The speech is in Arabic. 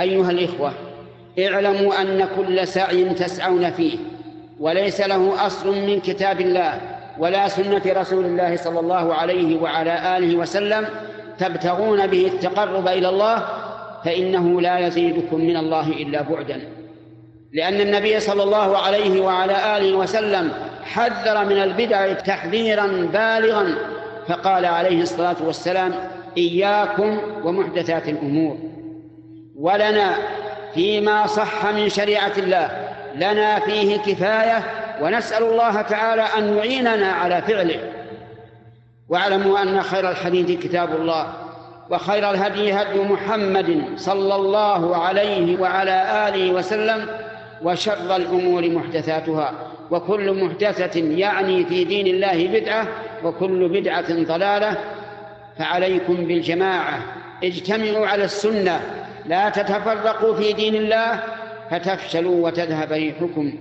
أيها الإخوة اعلموا أن كل سعي تسعون فيه وليس له أصل من كتاب الله ولا سنة رسول الله صلى الله عليه وعلى آله وسلم تبتغون به التقرب إلى الله فإنه لا يزيدكم من الله إلا بعدا. لأن النبي صلى الله عليه وعلى آله وسلم حذر من البدع تحذيرا بالغا فقال عليه الصلاة والسلام إياكم ومحدثات الأمور. ولنا فيما صح من شريعة الله. لنا فيه كفاية ونسأل الله تعالى أن يعيننا على فعله. واعلموا أن خير الحديث كتاب الله وخير الهدي هدي محمد صلى الله عليه وعلى آله وسلم وشر الأمور محدثاتها. وكل محدثة يعني في دين الله بدعة وكل بدعة ضلالة. فعليكم بالجماعة. اجتمعوا على السنة. لا تتفرقوا في دين الله فتفشلوا وتذهب ريحكم.